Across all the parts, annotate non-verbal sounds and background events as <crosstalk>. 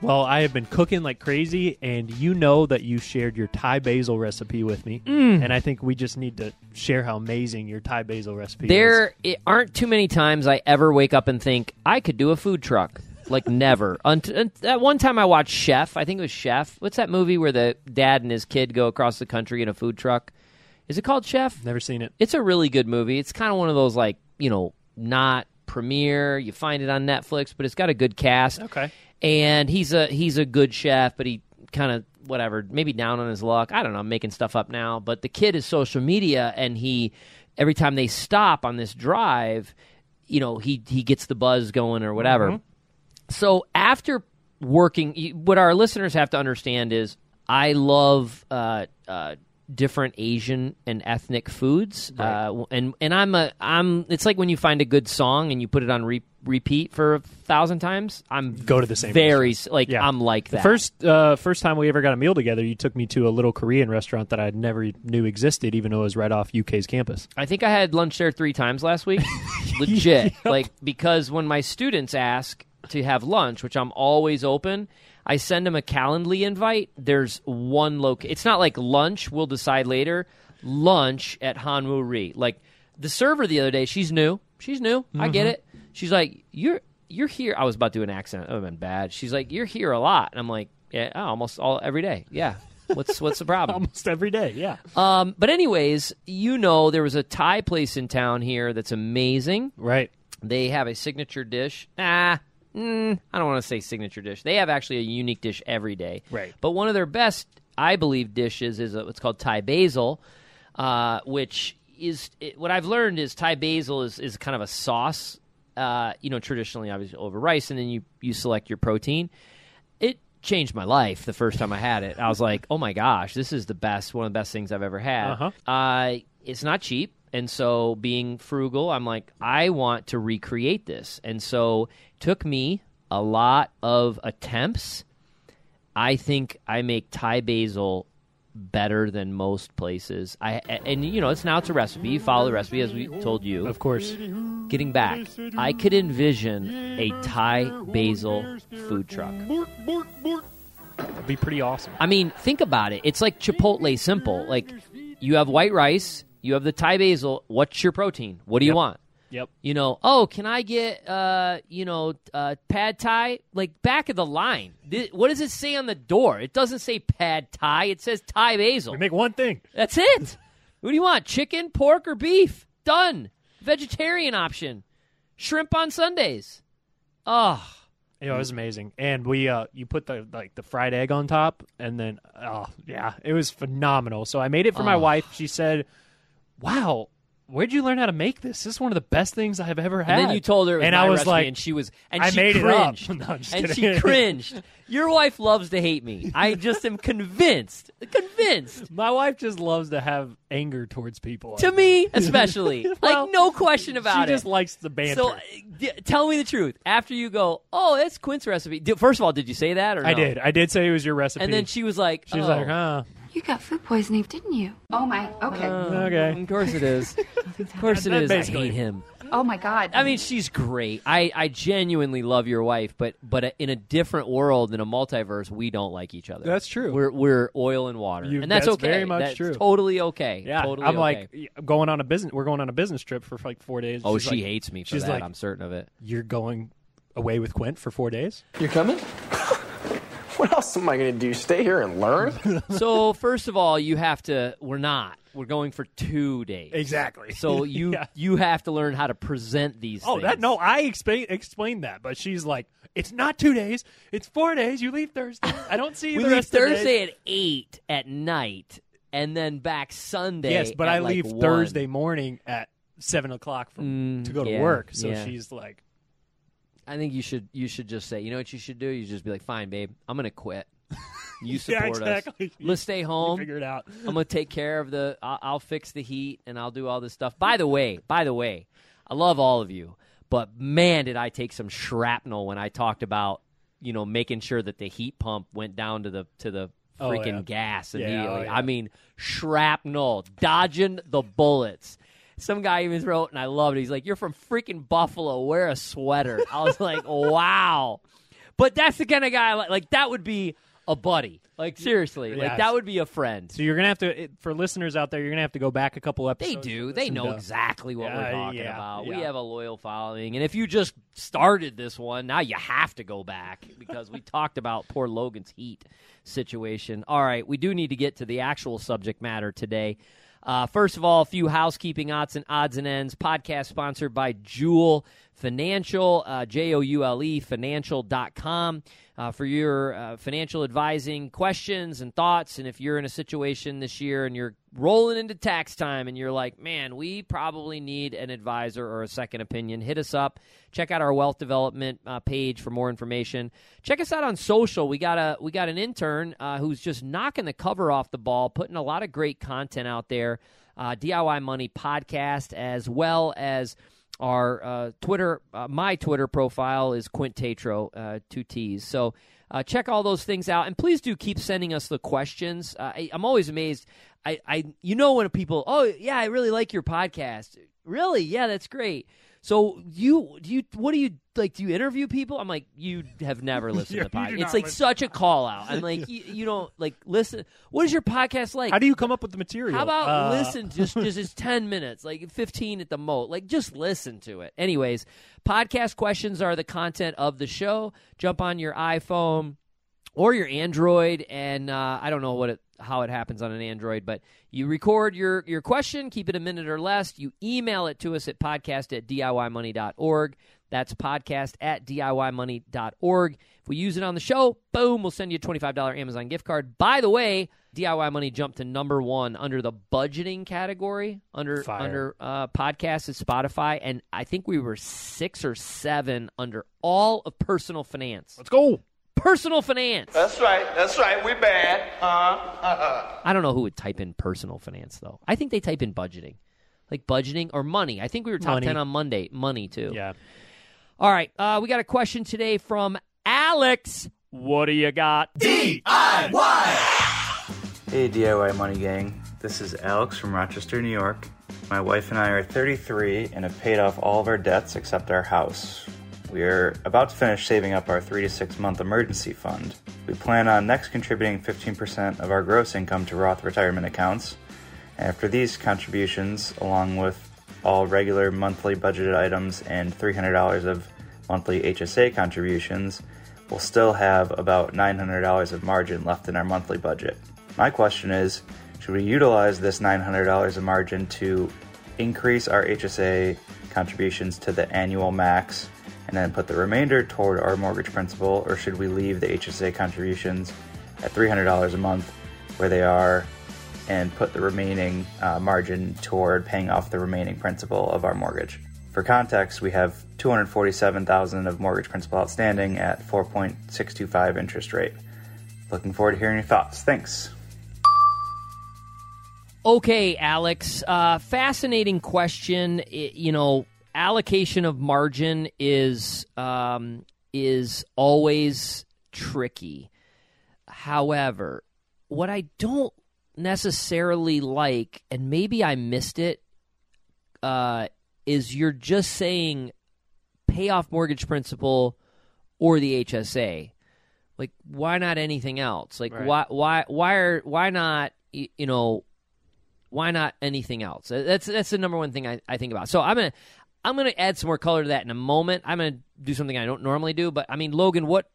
Well, I have been cooking like crazy, and you know that you shared your Thai basil recipe with me, Mm. and I think we just need to share how amazing your Thai basil recipe is. There aren't too many times I ever wake up and think I could do a food truck. Like <laughs> never. Unt- unt- that one time I watched Chef. I think it was Chef. What's that movie where the dad and his kid go across the country in a food truck? Is it called Chef? Never seen it. It's a really good movie. It's kind of one of those like you know not premiere. You find it on Netflix, but it's got a good cast. Okay. And he's a he's a good chef, but he kind of whatever, maybe down on his luck. I don't know. I'm making stuff up now, but the kid is social media, and he every time they stop on this drive, you know, he he gets the buzz going or whatever. So after working, what our listeners have to understand is, I love. Uh, uh, different asian and ethnic foods uh, and and i'm a i'm it's like when you find a good song and you put it on re- repeat for a thousand times i'm Go to the same very like Yeah. i'm like The that first uh, first time we ever got a meal together, you took me to a little Korean restaurant that I never knew existed, even though it was right off UK's campus. I think I had lunch there three times last week. <laughs> Legit. Like, because when my students ask to have lunch, which I'm always open, I send them a Calendly invite. There's one loc. It's not like lunch, we'll decide later. Lunch at Hanwoo Ri. Like, the server the other day, she's new. She's new. I get it. She's like, You're you're here. I was about to do an accent. That would have been bad. She's like, You're here a lot. And I'm like, Yeah, oh, almost all every day. Yeah. What's what's the problem? <laughs> Almost every day, yeah. Um, but anyways, you know there was a Thai place in town here that's amazing. Right. They have a signature dish. Ah, mm, I don't want to say signature dish. They have actually a unique dish every day. Right. But one of their best, I believe, dishes is a, what's called Thai basil, uh, which is it, what I've learned is Thai basil is is kind of a sauce. Uh, you know, traditionally obviously over rice, and then you you select your protein. It changed my life the first time I had it. I was like, oh my gosh, this is the best, one of the best things I've ever had. Uh-huh. Uh, it's not cheap. And so, being frugal, I'm like, I want to recreate this. And so, it took me a lot of attempts. I think I make Thai basil better than most places. I and you know, it's now it's a recipe. You follow the recipe as we told you. Of course. Getting back, I could envision a Thai basil food truck. That'd be pretty awesome. I mean, think about it. It's like Chipotle simple. Like you have white rice, you have the Thai basil. What's your protein? What do you want? Yep. You know, oh, can I get uh, you know, uh, pad thai? Like back of the line. Th- what does it say on the door? It doesn't say pad thai. It says Thai basil. We make one thing. That's it. what do you want? Chicken, pork, or beef? Done. Vegetarian option. Shrimp on Sundays. Oh, it was amazing. And we uh you put the like the fried egg on top and then oh yeah, it was phenomenal. So I made it for my Oh. wife. She said, "Wow, where'd you learn how to make this? This is one of the best things I've ever had." And then you told her it was and I was like, and she was, and I she made it up. <laughs> cringed, No, and kidding. she cringed. <laughs> Your wife loves to hate me. I just am convinced, convinced. <laughs> My wife just loves to have anger towards people. To me, especially, Well, like no question about she it. She just likes the banter. so, d- tell me the truth. After you go, oh, that's Quint's recipe. First of all, did you say that or I did. I did say it was your recipe. And then she was like, she was oh, like, "Huh, You got food poisoning, didn't you? Oh my. Okay. Uh, okay." Of course it is. <laughs> Of course it is. That is. I hate him. oh my God. I mean, she's great. I, I genuinely love your wife, but but in a different world, in a multiverse, we don't like each other. That's true. We're we're oil and water, You- and that's, that's okay. very much That's true. Totally okay. Yeah, totally I'm okay. like going on a business. We're going on a business trip for like four days. oh, She's she like, hates me for she's that. like- I'm certain of it. You're going away with Quint for four days. You're coming? <laughs> what else am I going to do? Stay here and learn? <laughs> so first of all, you have to. We're not. We're going for two days. Exactly. So <laughs> you Yeah. you have to learn how to present these. Oh, that no, I explain explained that, but she's like, it's not two days, it's four days. You leave Thursday. I don't see you We the leave rest of. Thursday at eight at night, and then back Sunday. Yes, but at I like leave 1. Thursday morning at seven o'clock from, Mm, to go to yeah, work. So yeah. she's like, I think you should you should just say, you know what you should do? You just be like, fine, babe, I'm gonna quit. You <laughs> Yeah, support exactly. us. Let's stay home. figure it out. I'm gonna take care of the. I'll, I'll fix the heat and I'll do all this stuff. By the way, by the way, I love all of you, but man, did I take some shrapnel when I talked about you know making sure that the heat pump went down to the to the Oh, freaking yeah. gas Yeah, oh, immediately. yeah. I mean, shrapnel, dodging the bullets. Some guy even wrote, and I loved it. He's like, "You're from freaking Buffalo. Wear a sweater." I was <laughs> like, "Wow." But that's the kind of guy I like. Like that would be a buddy. Like seriously, like that would be a friend. So you're gonna have to, it, for listeners out there, you're gonna have to go back a couple episodes. They do. They know to- exactly what we're talking yeah, about. We have a loyal following, and if you just started this one, now you have to go back because we talked about poor Logan's heat situation. All right, we do need to get to the actual subject matter today. Uh, first of all, a few housekeeping odds and odds and ends. Podcast sponsored by Joule Financial, uh, J O U L E financial.com uh, for your uh, financial advising questions and thoughts. And if you're in a situation this year and you're rolling into tax time and you're like, man, we probably need an advisor or a second opinion, hit us up. Check out our wealth development uh, page for more information. Check us out on social. We got a we got an intern uh, who's just knocking the cover off the ball, putting a lot of great content out there. Uh, DIY Money podcast, as well as our uh, Twitter, uh, my Twitter profile is Quint Tatro, uh, two T's. So uh, check all those things out, and please do keep sending us the questions. Uh, I, I'm always amazed. I, I, you know, when people, oh yeah, I really like your podcast. Really, yeah, that's great. So you, do you, what do you like? Do you interview people? I'm like, you have never <laughs> listened to the podcast. It's like listen. such a call out. I'm <laughs> like, you, you don't like listen. What is your podcast like? How do you come up with the material? How about Uh, listen <laughs> just just it's 10 minutes, like 15 at the most. Like just listen to it. Anyways, podcast questions are the content of the show. Jump on your iPhone or your Android and uh, I don't know what it how it happens on an Android, but you record your your question, keep it a minute or less. You email it to us at podcast at DIYmoney.org. That's podcast at DIYmoney.org. If we use it on the show, boom, we'll send you a $25 Amazon gift card. By the way, DIY Money jumped to number one under the budgeting category under Fire. under uh, podcasts at Spotify, and I think we were six or seven under all of personal finance. Let's go. Personal finance. That's right. That's right. We bad. Uh-huh. <laughs> I don't know who would type in personal finance though. I think they type in budgeting, like budgeting or money. I think we were top Money. ten on Monday. Money too. Yeah. All right. Uh, we got a question today from Alex. What do you got? DIY. Hey, DIY Money Gang. This is Alex from Rochester, New York. My wife and I are 33 and have paid off all of our debts except our house. We are about to finish saving up our three to six month emergency fund. We plan on next contributing 15% of our gross income to Roth retirement accounts. After these contributions, along with all regular monthly budgeted items and $300 of monthly HSA contributions, we'll still have about $900 of margin left in our monthly budget. My question is should we utilize this $900 of margin to increase our HSA contributions to the annual max and then put the remainder toward our mortgage principal, or should we leave the HSA contributions at $300 a month where they are and put the remaining uh, margin toward paying off the remaining principal of our mortgage? For context, we have 247,000 of mortgage principal outstanding at 4.625 interest rate. Looking forward to hearing your thoughts. Thanks. Okay, Alex. Uh, fascinating question. I- you know, allocation of margin is um, is always tricky. However, what I don't necessarily like, and maybe I missed it, uh, is you're just saying pay off mortgage principal or the HSA. Like, why not anything else? Like, Right. why, why, why are, why not, you know, why not anything else? That's that's the number one thing I, I think about. So I'm gonna I'm gonna add some more color to that in a moment. I'm gonna do something I don't normally do, but I mean, Logan, what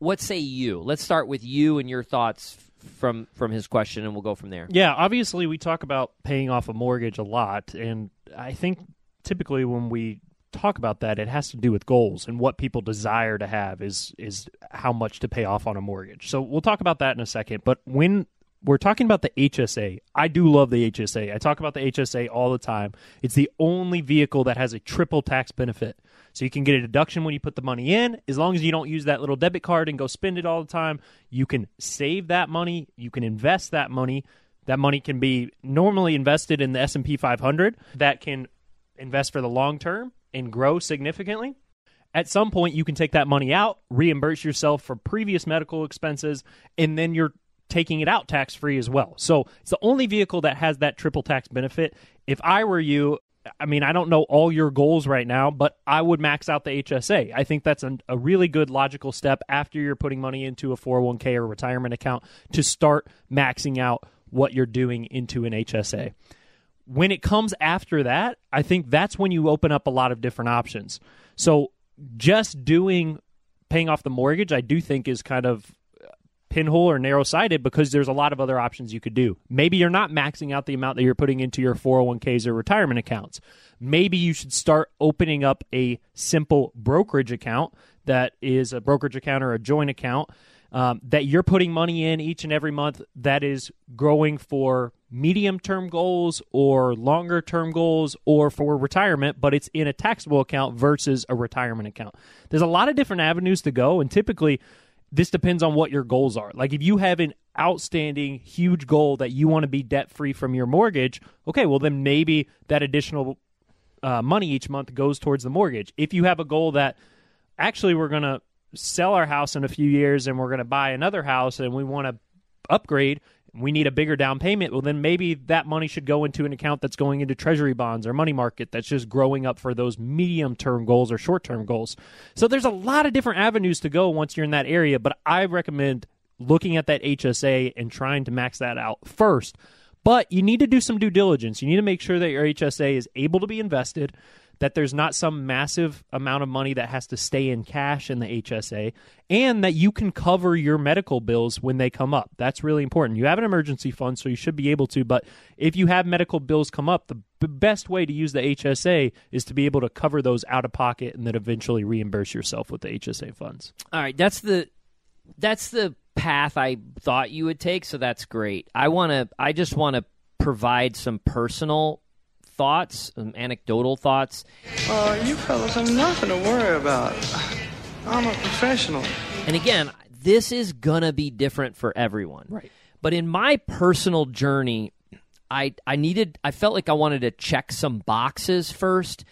what say you? Let's start with you and your thoughts from from his question, and we'll go from there. Yeah, obviously we talk about paying off a mortgage a lot, and I think typically when we talk about that, it has to do with goals and what people desire to have is is how much to pay off on a mortgage. So we'll talk about that in a second. But when we're talking about the HSA. I do love the HSA. I talk about the HSA all the time. It's the only vehicle that has a triple tax benefit. So you can get a deduction when you put the money in. As long as you don't use that little debit card and go spend it all the time, you can save that money, you can invest that money. That money can be normally invested in the S&P 500 that can invest for the long term and grow significantly. At some point you can take that money out, reimburse yourself for previous medical expenses, and then you're taking it out tax free as well. So it's the only vehicle that has that triple tax benefit. If I were you, I mean, I don't know all your goals right now, but I would max out the HSA. I think that's a, a really good logical step after you're putting money into a 401k or retirement account to start maxing out what you're doing into an HSA. When it comes after that, I think that's when you open up a lot of different options. So just doing paying off the mortgage, I do think is kind of pinhole or narrow sided because there's a lot of other options you could do. Maybe you're not maxing out the amount that you're putting into your 401ks or retirement accounts. Maybe you should start opening up a simple brokerage account that is a brokerage account or a joint account um, that you're putting money in each and every month that is growing for medium term goals or longer term goals or for retirement, but it's in a taxable account versus a retirement account. There's a lot of different avenues to go, and typically, this depends on what your goals are. Like if you have an outstanding huge goal that you want to be debt free from your mortgage, okay, well then maybe that additional uh, money each month goes towards the mortgage. If you have a goal that actually we're going to sell our house in a few years and we're going to buy another house and we want to upgrade we need a bigger down payment well then maybe that money should go into an account that's going into treasury bonds or money market that's just growing up for those medium term goals or short term goals. So there's a lot of different avenues to go once you're in that area but i recommend looking at that hsa and trying to max that out first. But you need to do some due diligence. You need to make sure that your hsa is able to be invested that there's not some massive amount of money that has to stay in cash in the HSA, and that you can cover your medical bills when they come up. That's really important. You have an emergency fund, so you should be able to, but if you have medical bills come up, the b- best way to use the HSA is to be able to cover those out of pocket and then eventually reimburse yourself with the HSA funds. All right, that's the that's the path I thought you would take, so that's great. I want to I just want to provide some personal thoughts, some anecdotal thoughts. Uh, you fellas have nothing to worry about. I'm a professional. And again, this is gonna be different for everyone. Right. But in my personal journey, I I needed I felt like I wanted to check some boxes first.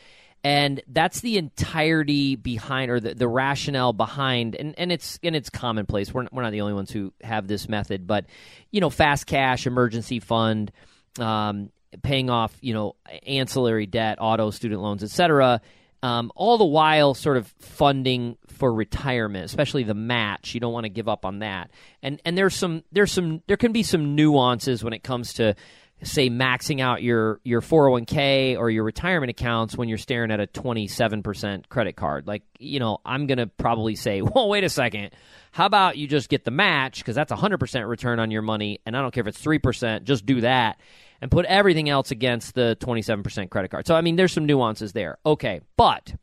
And that's the entirety behind, or the, the rationale behind, and, and it's and it's commonplace. We're we're not the only ones who have this method, but you know, fast cash, emergency fund, um, paying off, you know, ancillary debt, auto, student loans, etc. Um, all the while, sort of funding for retirement, especially the match. You don't want to give up on that. And and there's some there's some there can be some nuances when it comes to say maxing out your your 401k or your retirement accounts when you're staring at a 27% credit card. Like, you know, I'm going to probably say, <laughs> "Well, wait a second. How about you just get the match because that's a 100% return on your money and I don't care if it's 3%, just do that." And put everything else against the 27% credit card. So, I mean, there's some nuances there. Okay. But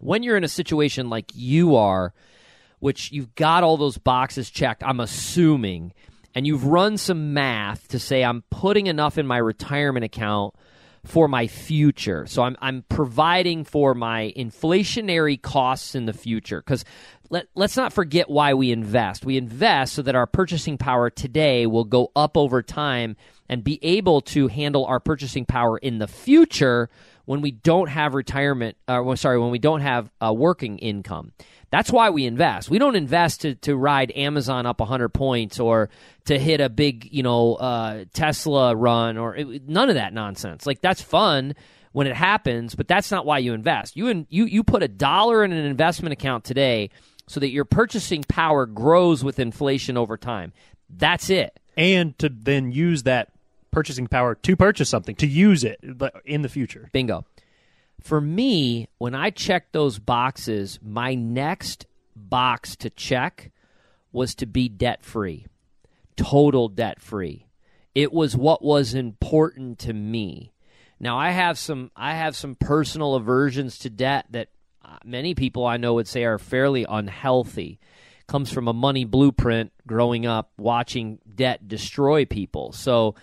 when you're in a situation like you are, which you've got all those boxes checked, I'm assuming, and you've run some math to say I'm putting enough in my retirement account for my future. So I'm I'm providing for my inflationary costs in the future cuz let, let's not forget why we invest. We invest so that our purchasing power today will go up over time and be able to handle our purchasing power in the future when we don't have retirement, uh, well, sorry, when we don't have uh, working income. That's why we invest. We don't invest to, to ride Amazon up 100 points or to hit a big, you know, uh, Tesla run or it, none of that nonsense. Like that's fun when it happens, but that's not why you invest. You in, you you put a dollar in an investment account today so that your purchasing power grows with inflation over time. That's it. And to then use that purchasing power to purchase something, to use it in the future. Bingo. For me, when I checked those boxes, my next box to check was to be debt free, total debt free. It was what was important to me. Now I have some I have some personal aversions to debt that uh, many people I know would say are fairly unhealthy comes from a money blueprint growing up watching debt destroy people. So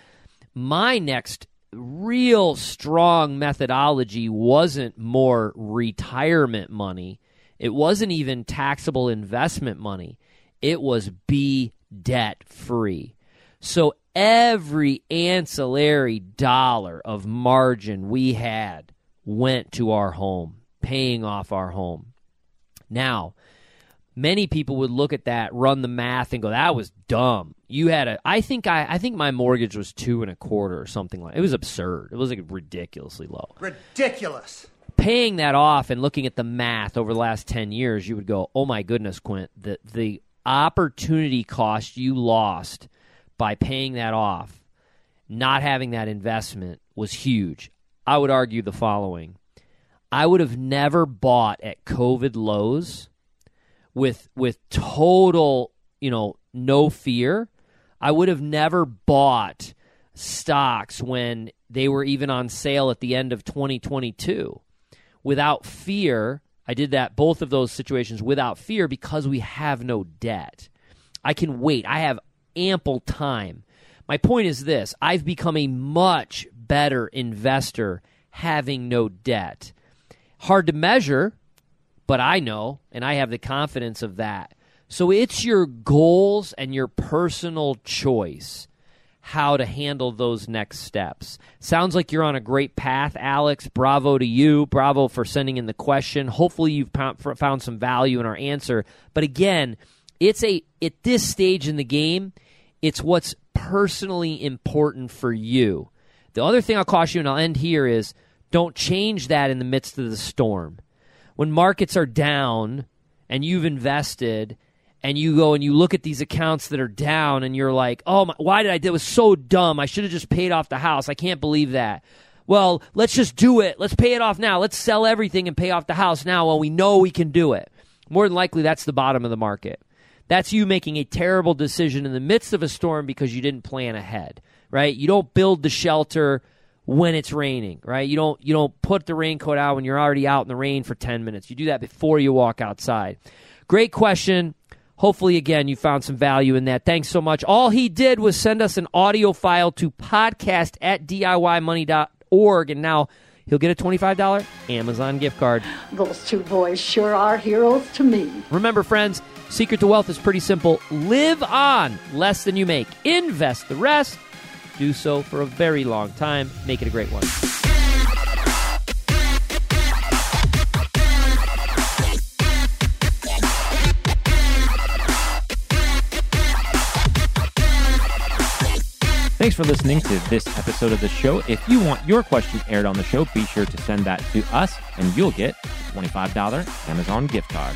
my next real strong methodology wasn't more retirement money. It wasn't even taxable investment money. It was be debt free. So every ancillary dollar of margin we had went to our home, paying off our home. Now, many people would look at that, run the math, and go, "That was dumb." You had a, I think I, I think my mortgage was two and a quarter or something like. That. It was absurd. It was like ridiculously low. Ridiculous. Paying that off and looking at the math over the last ten years, you would go, "Oh my goodness, Quint, the the opportunity cost you lost by paying that off, not having that investment was huge." I would argue the following: I would have never bought at COVID lows with with total, you know, no fear. I would have never bought stocks when they were even on sale at the end of 2022 without fear. I did that both of those situations without fear because we have no debt. I can wait. I have ample time. My point is this I've become a much better investor having no debt. Hard to measure, but I know, and I have the confidence of that. So it's your goals and your personal choice how to handle those next steps. Sounds like you're on a great path, Alex. Bravo to you. Bravo for sending in the question. Hopefully you've found some value in our answer. But again, it's a at this stage in the game, it's what's personally important for you. The other thing I'll caution you and I'll end here is don't change that in the midst of the storm. When markets are down and you've invested and you go and you look at these accounts that are down and you're like, "Oh, my, why did I do it was so dumb. I should have just paid off the house. I can't believe that." Well, let's just do it. Let's pay it off now. Let's sell everything and pay off the house now while we know we can do it. More than likely that's the bottom of the market. That's you making a terrible decision in the midst of a storm because you didn't plan ahead, right? You don't build the shelter when it's raining, right? You don't you don't put the raincoat out when you're already out in the rain for 10 minutes. You do that before you walk outside. Great question. Hopefully again you found some value in that. Thanks so much. All he did was send us an audio file to podcast at DIYmoney.org and now he'll get a $25 Amazon gift card. Those two boys sure are heroes to me. Remember friends, secret to wealth is pretty simple. Live on less than you make. Invest the rest do so for a very long time. Make it a great one. Thanks for listening to this episode of the show. If you want your question aired on the show, be sure to send that to us and you'll get a $25 Amazon gift card.